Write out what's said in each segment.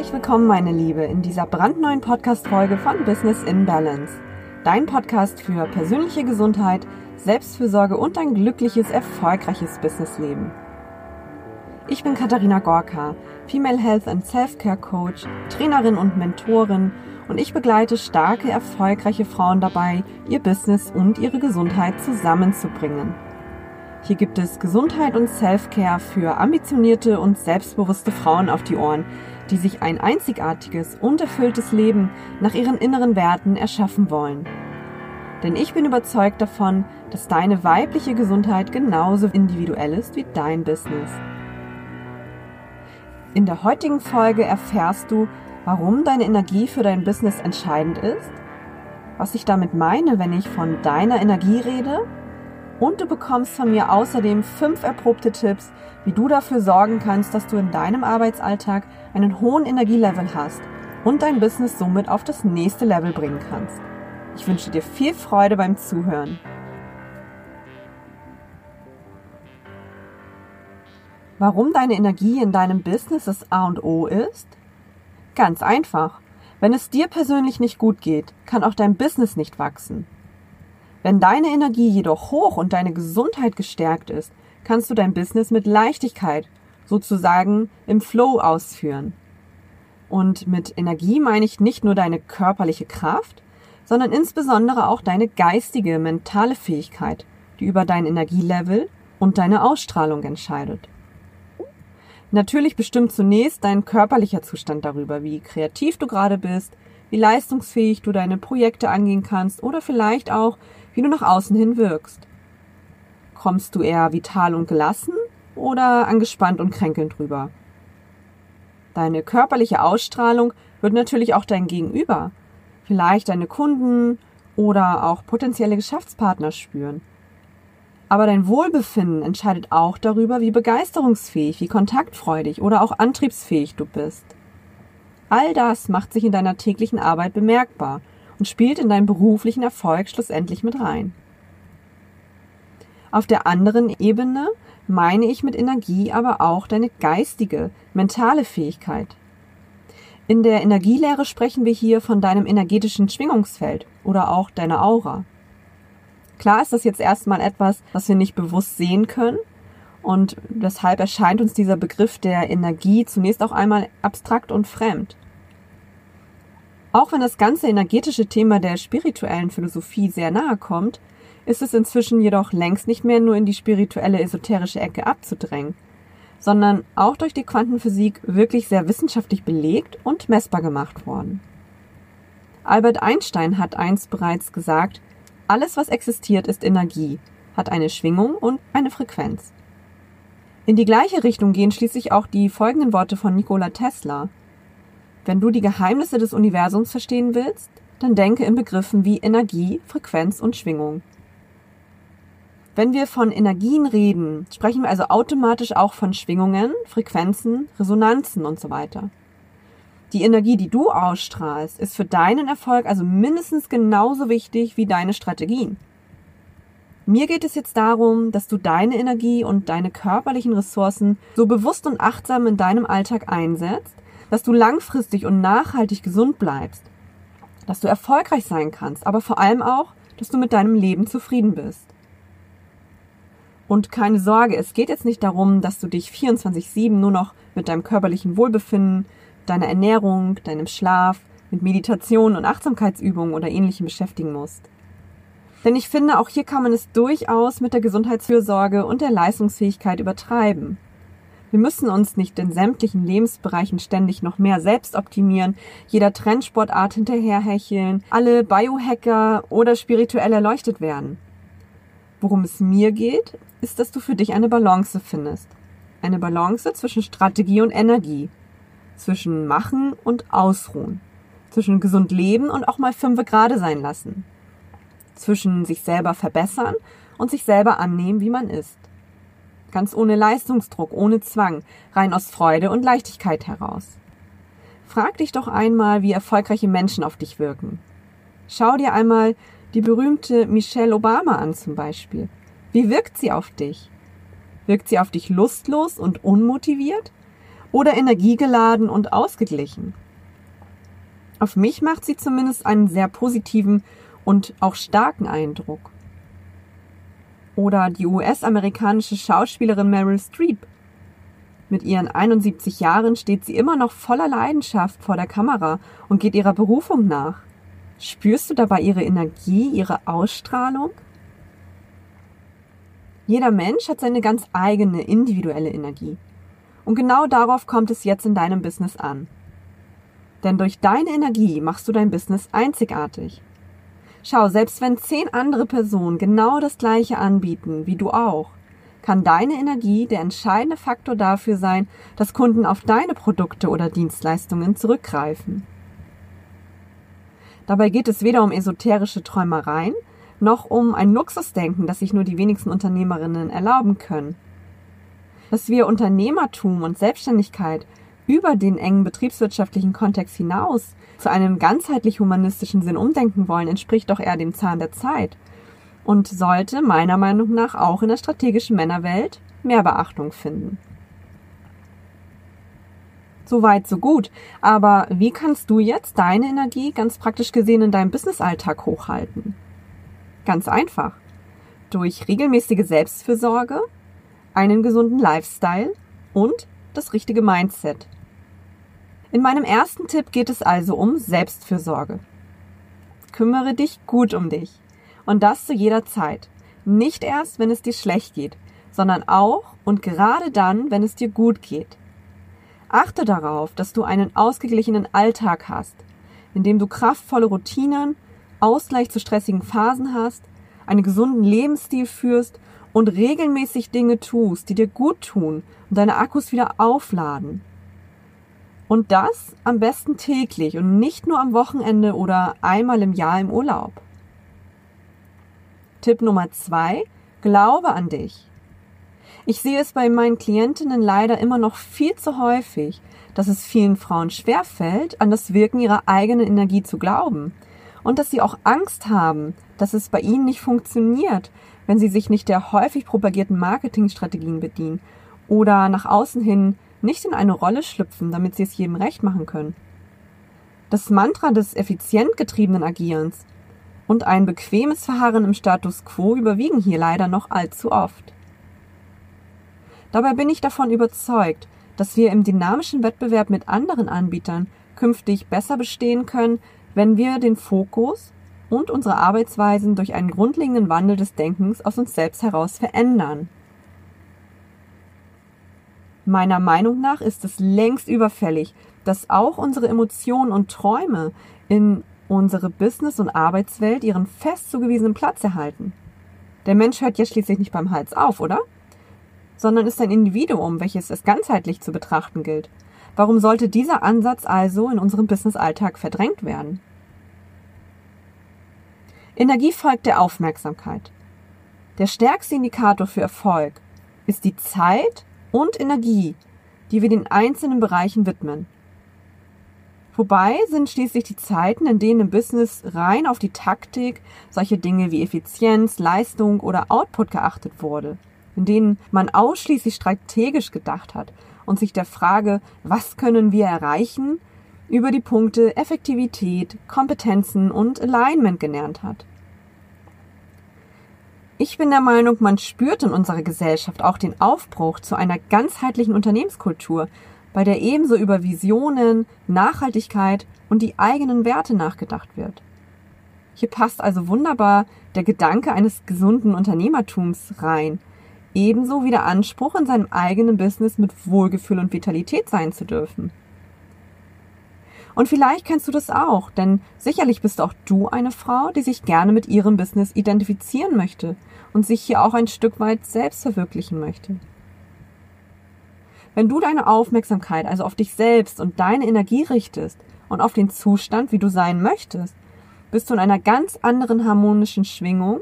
Herzlich willkommen, meine Liebe, in dieser brandneuen Podcast-Folge von Business in Balance. Dein Podcast für persönliche Gesundheit, Selbstfürsorge und ein glückliches, erfolgreiches Businessleben. Ich bin Katharina Gorka, Female Health and Self-Care Coach, Trainerin und Mentorin und ich begleite starke, erfolgreiche Frauen dabei, ihr Business und ihre Gesundheit zusammenzubringen. Hier gibt es Gesundheit und Self-Care für ambitionierte und selbstbewusste Frauen auf die Ohren, die sich ein einzigartiges und erfülltes Leben nach ihren inneren Werten erschaffen wollen. Denn ich bin überzeugt davon, dass deine weibliche Gesundheit genauso individuell ist wie dein Business. In der heutigen Folge erfährst du, warum deine Energie für dein Business entscheidend ist, was ich damit meine, wenn ich von deiner Energie rede und du bekommst von mir außerdem fünf erprobte Tipps, wie du dafür sorgen kannst, dass du in deinem Arbeitsalltag einen hohen Energielevel hast und dein Business somit auf das nächste Level bringen kannst. Ich wünsche dir viel Freude beim Zuhören. Warum deine Energie in deinem Business das A und O ist? Ganz einfach. Wenn es dir persönlich nicht gut geht, kann auch dein Business nicht wachsen. Wenn deine Energie jedoch hoch und deine Gesundheit gestärkt ist, kannst du dein Business mit Leichtigkeit, sozusagen im Flow ausführen. Und mit Energie meine ich nicht nur deine körperliche Kraft, sondern insbesondere auch deine geistige, mentale Fähigkeit, die über dein Energielevel und deine Ausstrahlung entscheidet. Natürlich bestimmt zunächst dein körperlicher Zustand darüber, wie kreativ du gerade bist, wie leistungsfähig du deine Projekte angehen kannst oder vielleicht auch, wie du nach außen hin wirkst. Kommst du eher vital und gelassen oder angespannt und kränkelnd drüber? Deine körperliche Ausstrahlung wird natürlich auch dein Gegenüber, vielleicht deine Kunden oder auch potenzielle Geschäftspartner spüren. Aber dein Wohlbefinden entscheidet auch darüber, wie begeisterungsfähig, wie kontaktfreudig oder auch antriebsfähig du bist. All das macht sich in deiner täglichen Arbeit bemerkbar und spielt in deinen beruflichen Erfolg schlussendlich mit rein. Auf der anderen Ebene meine ich mit Energie aber auch deine geistige, mentale Fähigkeit. In der Energielehre sprechen wir hier von deinem energetischen Schwingungsfeld oder auch deiner Aura. Klar ist das jetzt erstmal etwas, was wir nicht bewusst sehen können und deshalb erscheint uns dieser Begriff der Energie zunächst auch einmal abstrakt und fremd. Auch wenn das ganze energetische Thema der spirituellen Philosophie sehr nahe kommt, ist es inzwischen jedoch längst nicht mehr nur in die spirituelle esoterische Ecke abzudrängen, sondern auch durch die Quantenphysik wirklich sehr wissenschaftlich belegt und messbar gemacht worden. Albert Einstein hat einst bereits gesagt, alles, was existiert, ist Energie, hat eine Schwingung und eine Frequenz. In die gleiche Richtung gehen schließlich auch die folgenden Worte von Nikola Tesla. Wenn du die Geheimnisse des Universums verstehen willst, dann denke in Begriffen wie Energie, Frequenz und Schwingung. Wenn wir von Energien reden, sprechen wir also automatisch auch von Schwingungen, Frequenzen, Resonanzen und so weiter. Die Energie, die du ausstrahlst, ist für deinen Erfolg also mindestens genauso wichtig wie deine Strategien. Mir geht es jetzt darum, dass du deine Energie und deine körperlichen Ressourcen so bewusst und achtsam in deinem Alltag einsetzt, dass du langfristig und nachhaltig gesund bleibst, dass du erfolgreich sein kannst, aber vor allem auch, dass du mit deinem Leben zufrieden bist. Und keine Sorge, es geht jetzt nicht darum, dass du dich 24-7 nur noch mit deinem körperlichen Wohlbefinden, deiner Ernährung, deinem Schlaf, mit Meditation und Achtsamkeitsübungen oder ähnlichem beschäftigen musst. Denn ich finde, auch hier kann man es durchaus mit der Gesundheitsfürsorge und der Leistungsfähigkeit übertreiben. Wir müssen uns nicht in sämtlichen Lebensbereichen ständig noch mehr selbst optimieren, jeder Trendsportart hinterherhecheln, alle Biohacker oder spirituell erleuchtet werden. Worum es mir geht, ist, dass du für dich eine Balance findest. Eine Balance zwischen Strategie und Energie, zwischen Machen und Ausruhen, zwischen gesund leben und auch mal fünfe gerade sein lassen, zwischen sich selber verbessern und sich selber annehmen, wie man ist ganz ohne Leistungsdruck, ohne Zwang, rein aus Freude und Leichtigkeit heraus. Frag dich doch einmal, wie erfolgreiche Menschen auf dich wirken. Schau dir einmal die berühmte Michelle Obama an zum Beispiel. Wie wirkt sie auf dich? Wirkt sie auf dich lustlos und unmotiviert? oder energiegeladen und ausgeglichen? Auf mich macht sie zumindest einen sehr positiven und auch starken Eindruck. Oder die US-amerikanische Schauspielerin Meryl Streep. Mit ihren 71 Jahren steht sie immer noch voller Leidenschaft vor der Kamera und geht ihrer Berufung nach. Spürst du dabei ihre Energie, ihre Ausstrahlung? Jeder Mensch hat seine ganz eigene individuelle Energie. Und genau darauf kommt es jetzt in deinem Business an. Denn durch deine Energie machst du dein Business einzigartig. Schau, selbst wenn zehn andere Personen genau das gleiche anbieten, wie du auch, kann deine Energie der entscheidende Faktor dafür sein, dass Kunden auf deine Produkte oder Dienstleistungen zurückgreifen. Dabei geht es weder um esoterische Träumereien, noch um ein Luxusdenken, das sich nur die wenigsten Unternehmerinnen erlauben können. Dass wir Unternehmertum und Selbstständigkeit über den engen betriebswirtschaftlichen Kontext hinaus zu einem ganzheitlich humanistischen Sinn umdenken wollen, entspricht doch eher dem Zahn der Zeit und sollte meiner Meinung nach auch in der strategischen Männerwelt mehr Beachtung finden. So weit, so gut. Aber wie kannst du jetzt deine Energie ganz praktisch gesehen in deinem Businessalltag hochhalten? Ganz einfach. Durch regelmäßige Selbstfürsorge, einen gesunden Lifestyle und das richtige Mindset. In meinem ersten Tipp geht es also um Selbstfürsorge. Kümmere dich gut um dich. Und das zu jeder Zeit. Nicht erst, wenn es dir schlecht geht, sondern auch und gerade dann, wenn es dir gut geht. Achte darauf, dass du einen ausgeglichenen Alltag hast, in dem du kraftvolle Routinen, Ausgleich zu stressigen Phasen hast, einen gesunden Lebensstil führst und regelmäßig Dinge tust, die dir gut tun und deine Akkus wieder aufladen. Und das am besten täglich und nicht nur am Wochenende oder einmal im Jahr im Urlaub. Tipp Nummer zwei, glaube an dich. Ich sehe es bei meinen Klientinnen leider immer noch viel zu häufig, dass es vielen Frauen schwerfällt, an das Wirken ihrer eigenen Energie zu glauben und dass sie auch Angst haben, dass es bei ihnen nicht funktioniert, wenn sie sich nicht der häufig propagierten Marketingstrategien bedienen oder nach außen hin nicht in eine Rolle schlüpfen, damit sie es jedem recht machen können. Das Mantra des effizient getriebenen Agierens und ein bequemes Verharren im Status quo überwiegen hier leider noch allzu oft. Dabei bin ich davon überzeugt, dass wir im dynamischen Wettbewerb mit anderen Anbietern künftig besser bestehen können, wenn wir den Fokus und unsere Arbeitsweisen durch einen grundlegenden Wandel des Denkens aus uns selbst heraus verändern. Meiner Meinung nach ist es längst überfällig, dass auch unsere Emotionen und Träume in unsere Business- und Arbeitswelt ihren fest zugewiesenen Platz erhalten. Der Mensch hört ja schließlich nicht beim Hals auf, oder? Sondern ist ein Individuum, welches es ganzheitlich zu betrachten gilt. Warum sollte dieser Ansatz also in unserem Business-Alltag verdrängt werden? Energie folgt der Aufmerksamkeit. Der stärkste Indikator für Erfolg ist die Zeit und Energie, die wir den einzelnen Bereichen widmen. Vorbei sind schließlich die Zeiten, in denen im Business rein auf die Taktik, solche Dinge wie Effizienz, Leistung oder Output geachtet wurde, in denen man ausschließlich strategisch gedacht hat und sich der Frage, was können wir erreichen, über die Punkte Effektivität, Kompetenzen und Alignment genannt hat. Ich bin der Meinung, man spürt in unserer Gesellschaft auch den Aufbruch zu einer ganzheitlichen Unternehmenskultur, bei der ebenso über Visionen, Nachhaltigkeit und die eigenen Werte nachgedacht wird. Hier passt also wunderbar der Gedanke eines gesunden Unternehmertums rein, ebenso wie der Anspruch, in seinem eigenen Business mit Wohlgefühl und Vitalität sein zu dürfen. Und vielleicht kennst du das auch, denn sicherlich bist auch du eine Frau, die sich gerne mit ihrem Business identifizieren möchte und sich hier auch ein Stück weit selbst verwirklichen möchte. Wenn du deine Aufmerksamkeit also auf dich selbst und deine Energie richtest und auf den Zustand, wie du sein möchtest, bist du in einer ganz anderen harmonischen Schwingung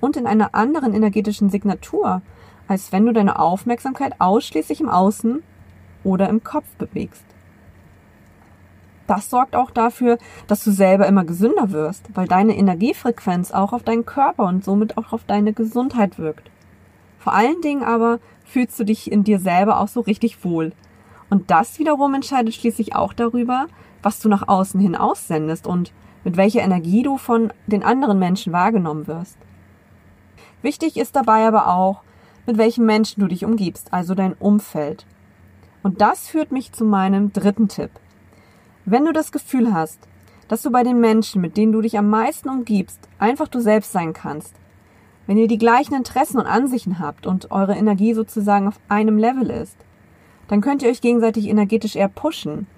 und in einer anderen energetischen Signatur, als wenn du deine Aufmerksamkeit ausschließlich im Außen oder im Kopf bewegst das sorgt auch dafür, dass du selber immer gesünder wirst, weil deine Energiefrequenz auch auf deinen Körper und somit auch auf deine Gesundheit wirkt. Vor allen Dingen aber fühlst du dich in dir selber auch so richtig wohl. Und das wiederum entscheidet schließlich auch darüber, was du nach außen hin aussendest und mit welcher Energie du von den anderen Menschen wahrgenommen wirst. Wichtig ist dabei aber auch, mit welchen Menschen du dich umgibst, also dein Umfeld. Und das führt mich zu meinem dritten Tipp. Wenn du das Gefühl hast, dass du bei den Menschen, mit denen du dich am meisten umgibst, einfach du selbst sein kannst, wenn ihr die gleichen Interessen und Ansichten habt und eure Energie sozusagen auf einem Level ist, dann könnt ihr euch gegenseitig energetisch eher pushen,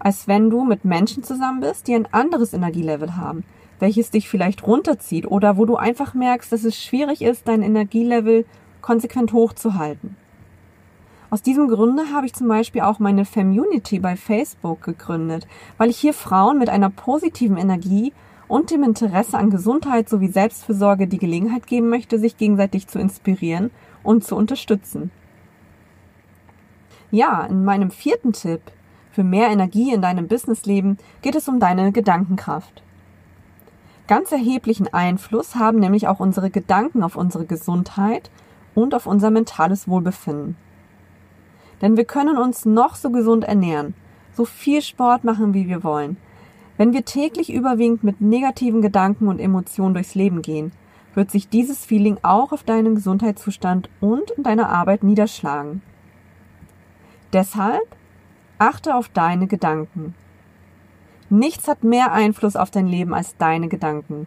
als wenn du mit Menschen zusammen bist, die ein anderes Energielevel haben, welches dich vielleicht runterzieht oder wo du einfach merkst, dass es schwierig ist, dein Energielevel konsequent hochzuhalten. Aus diesem Grunde habe ich zum Beispiel auch meine Femunity bei Facebook gegründet, weil ich hier Frauen mit einer positiven Energie und dem Interesse an Gesundheit sowie Selbstfürsorge die Gelegenheit geben möchte, sich gegenseitig zu inspirieren und zu unterstützen. Ja, in meinem vierten Tipp für mehr Energie in deinem Businessleben geht es um deine Gedankenkraft. Ganz erheblichen Einfluss haben nämlich auch unsere Gedanken auf unsere Gesundheit und auf unser mentales Wohlbefinden. Denn wir können uns noch so gesund ernähren, so viel Sport machen, wie wir wollen. Wenn wir täglich überwiegend mit negativen Gedanken und Emotionen durchs Leben gehen, wird sich dieses Feeling auch auf deinen Gesundheitszustand und in deiner Arbeit niederschlagen. Deshalb achte auf deine Gedanken. Nichts hat mehr Einfluss auf dein Leben als deine Gedanken.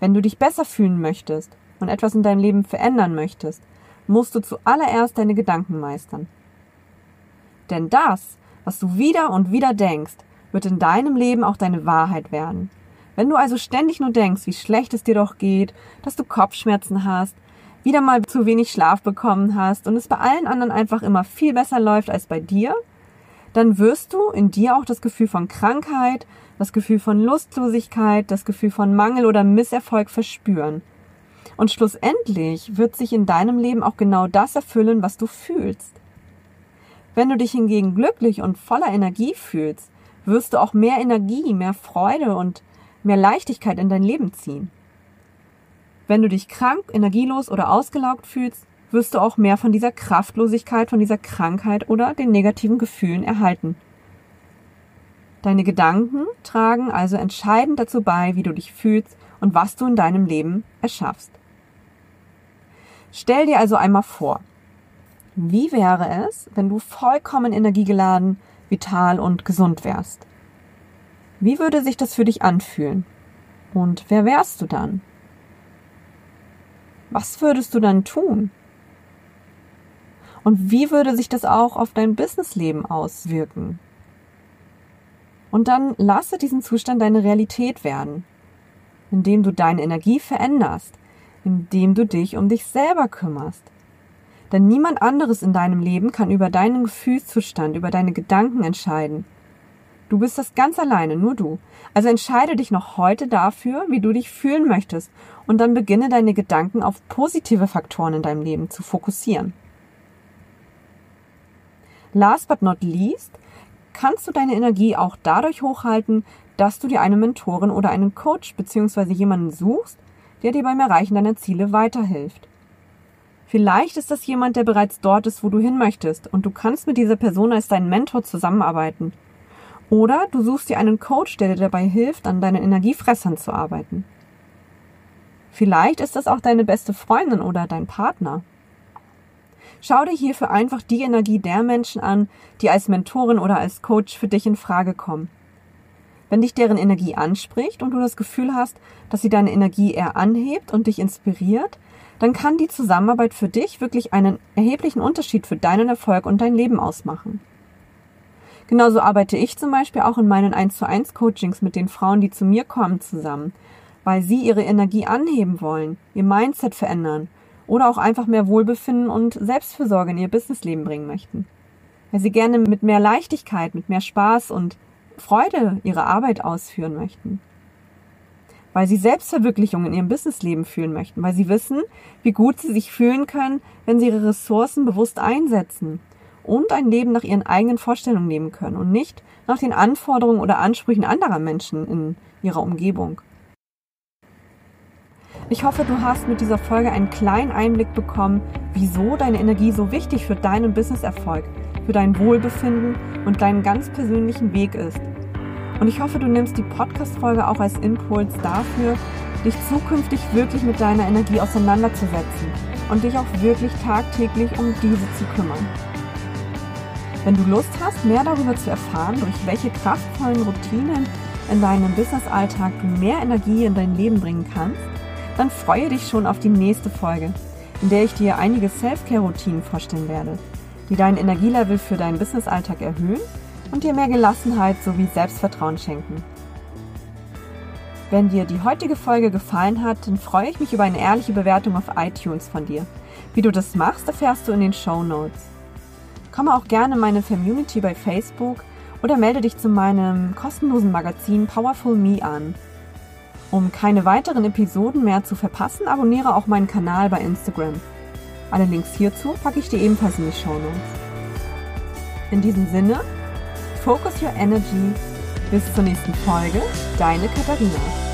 Wenn du dich besser fühlen möchtest und etwas in deinem Leben verändern möchtest, musst du zuallererst deine Gedanken meistern. Denn das, was du wieder und wieder denkst, wird in deinem Leben auch deine Wahrheit werden. Wenn du also ständig nur denkst, wie schlecht es dir doch geht, dass du Kopfschmerzen hast, wieder mal zu wenig Schlaf bekommen hast und es bei allen anderen einfach immer viel besser läuft als bei dir, dann wirst du in dir auch das Gefühl von Krankheit, das Gefühl von Lustlosigkeit, das Gefühl von Mangel oder Misserfolg verspüren. Und schlussendlich wird sich in deinem Leben auch genau das erfüllen, was du fühlst. Wenn du dich hingegen glücklich und voller Energie fühlst, wirst du auch mehr Energie, mehr Freude und mehr Leichtigkeit in dein Leben ziehen. Wenn du dich krank, energielos oder ausgelaugt fühlst, wirst du auch mehr von dieser Kraftlosigkeit, von dieser Krankheit oder den negativen Gefühlen erhalten. Deine Gedanken tragen also entscheidend dazu bei, wie du dich fühlst und was du in deinem Leben erschaffst. Stell dir also einmal vor, wie wäre es, wenn du vollkommen energiegeladen, vital und gesund wärst? Wie würde sich das für dich anfühlen? Und wer wärst du dann? Was würdest du dann tun? Und wie würde sich das auch auf dein Businessleben auswirken? Und dann lasse diesen Zustand deine Realität werden, indem du deine Energie veränderst, indem du dich um dich selber kümmerst. Denn niemand anderes in deinem Leben kann über deinen Gefühlszustand, über deine Gedanken entscheiden. Du bist das ganz alleine, nur du. Also entscheide dich noch heute dafür, wie du dich fühlen möchtest und dann beginne deine Gedanken auf positive Faktoren in deinem Leben zu fokussieren. Last but not least, kannst du deine Energie auch dadurch hochhalten, dass du dir eine Mentorin oder einen Coach bzw. jemanden suchst, der dir beim Erreichen deiner Ziele weiterhilft. Vielleicht ist das jemand, der bereits dort ist, wo du hin möchtest, und du kannst mit dieser Person als dein Mentor zusammenarbeiten. Oder du suchst dir einen Coach, der dir dabei hilft, an deinen Energiefressern zu arbeiten. Vielleicht ist das auch deine beste Freundin oder dein Partner. Schau dir hierfür einfach die Energie der Menschen an, die als Mentorin oder als Coach für dich in Frage kommen. Wenn dich deren Energie anspricht und du das Gefühl hast, dass sie deine Energie eher anhebt und dich inspiriert, dann kann die Zusammenarbeit für dich wirklich einen erheblichen Unterschied für deinen Erfolg und dein Leben ausmachen. Genauso arbeite ich zum Beispiel auch in meinen 1 zu 1 Coachings mit den Frauen, die zu mir kommen, zusammen, weil sie ihre Energie anheben wollen, ihr Mindset verändern oder auch einfach mehr Wohlbefinden und Selbstfürsorge in ihr Businessleben bringen möchten. Weil sie gerne mit mehr Leichtigkeit, mit mehr Spaß und Freude ihre Arbeit ausführen möchten. Weil sie Selbstverwirklichung in ihrem Businessleben fühlen möchten, weil sie wissen, wie gut sie sich fühlen können, wenn sie ihre Ressourcen bewusst einsetzen und ein Leben nach ihren eigenen Vorstellungen leben können und nicht nach den Anforderungen oder Ansprüchen anderer Menschen in ihrer Umgebung. Ich hoffe, du hast mit dieser Folge einen kleinen Einblick bekommen, wieso deine Energie so wichtig für deinen Businesserfolg, für dein Wohlbefinden und deinen ganz persönlichen Weg ist. Und ich hoffe, du nimmst die Podcast-Folge auch als Impuls dafür, dich zukünftig wirklich mit deiner Energie auseinanderzusetzen und dich auch wirklich tagtäglich um diese zu kümmern. Wenn du Lust hast, mehr darüber zu erfahren, durch welche kraftvollen Routinen in deinem Business-Alltag du mehr Energie in dein Leben bringen kannst, dann freue dich schon auf die nächste Folge, in der ich dir einige Self-Care-Routinen vorstellen werde, die dein Energielevel für deinen Business-Alltag erhöhen und dir mehr Gelassenheit sowie Selbstvertrauen schenken. Wenn dir die heutige Folge gefallen hat, dann freue ich mich über eine ehrliche Bewertung auf iTunes von dir. Wie du das machst, erfährst du in den Show Notes. Komme auch gerne in meine Community bei Facebook oder melde dich zu meinem kostenlosen Magazin Powerful Me an. Um keine weiteren Episoden mehr zu verpassen, abonniere auch meinen Kanal bei Instagram. Alle Links hierzu packe ich dir ebenfalls in die Show Notes. In diesem Sinne, focus your energy bis zur nächsten Folge. Deine Katharina.